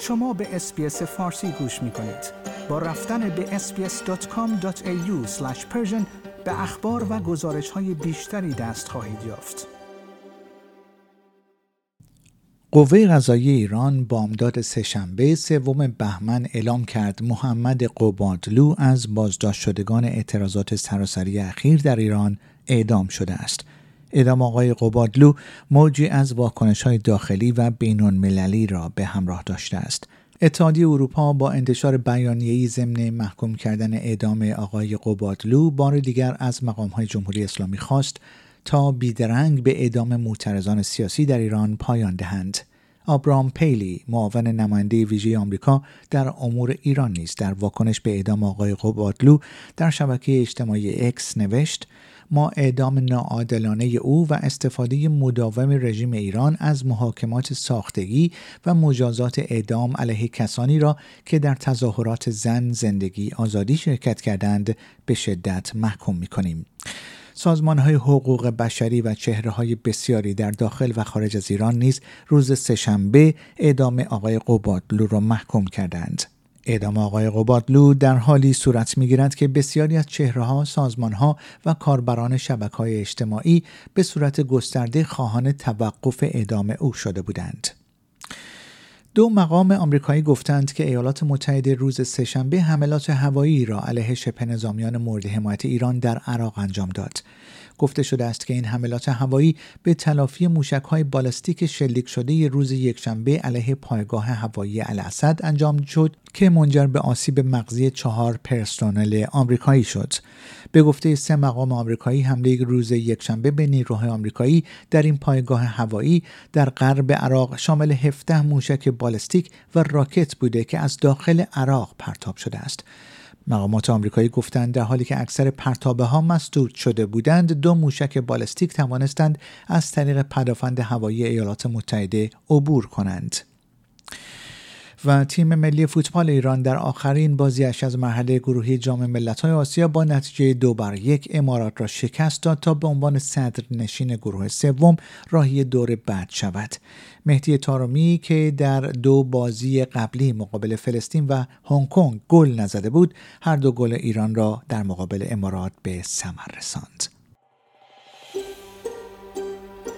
شما به اسپیس فارسی گوش می کنید. با رفتن به sbs.com.au به اخبار و گزارش های بیشتری دست خواهید یافت. قوه قضایی ایران بامداد سهشنبه سوم بهمن اعلام کرد محمد قبادلو از بازداشت شدگان اعتراضات سراسری اخیر در ایران اعدام شده است. اعدام آقای قبادلو موجی از واکنش های داخلی و بینون مللی را به همراه داشته است. اتحادیه اروپا با انتشار بیانیه‌ای ضمن محکوم کردن اعدام آقای قبادلو بار دیگر از مقامهای جمهوری اسلامی خواست تا بیدرنگ به اعدام معترضان سیاسی در ایران پایان دهند. آبرام پیلی معاون نماینده ویژه آمریکا در امور ایران نیز در واکنش به اعدام آقای قبادلو در شبکه اجتماعی اکس نوشت ما اعدام ناعادلانه او و استفاده مداوم رژیم ایران از محاکمات ساختگی و مجازات اعدام علیه کسانی را که در تظاهرات زن زندگی آزادی شرکت کردند به شدت محکوم می کنیم. سازمان های حقوق بشری و چهره های بسیاری در داخل و خارج از ایران نیز روز سهشنبه اعدام آقای قبادلو را محکوم کردند. اعدام آقای قبادلو در حالی صورت می‌گیرد که بسیاری از چهره ها، و کاربران شبکه های اجتماعی به صورت گسترده خواهان توقف اعدام او شده بودند. دو مقام آمریکایی گفتند که ایالات متحده روز سهشنبه حملات هوایی را علیه شبه نظامیان مورد حمایت ایران در عراق انجام داد. گفته شده است که این حملات هوایی به تلافی های بالستیک شلیک شده روز یکشنبه علیه پایگاه هوایی الاسد انجام شد که منجر به آسیب مغزی چهار پرسنل آمریکایی شد. به گفته سه مقام آمریکایی حمله روز یکشنبه به نیروهای آمریکایی در این پایگاه هوایی در غرب عراق شامل 17 موشک بالستیک و راکت بوده که از داخل عراق پرتاب شده است. مقامات آمریکایی گفتند در حالی که اکثر پرتابه ها مسدود شده بودند دو موشک بالستیک توانستند از طریق پدافند هوایی ایالات متحده عبور کنند. و تیم ملی فوتبال ایران در آخرین بازیش از مرحله گروهی جام ملت‌های آسیا با نتیجه دو بر یک امارات را شکست داد تا به عنوان صدر نشین گروه سوم راهی دور بعد شود. مهدی تارومی که در دو بازی قبلی مقابل فلسطین و هنگ کنگ گل نزده بود، هر دو گل ایران را در مقابل امارات به ثمر رساند.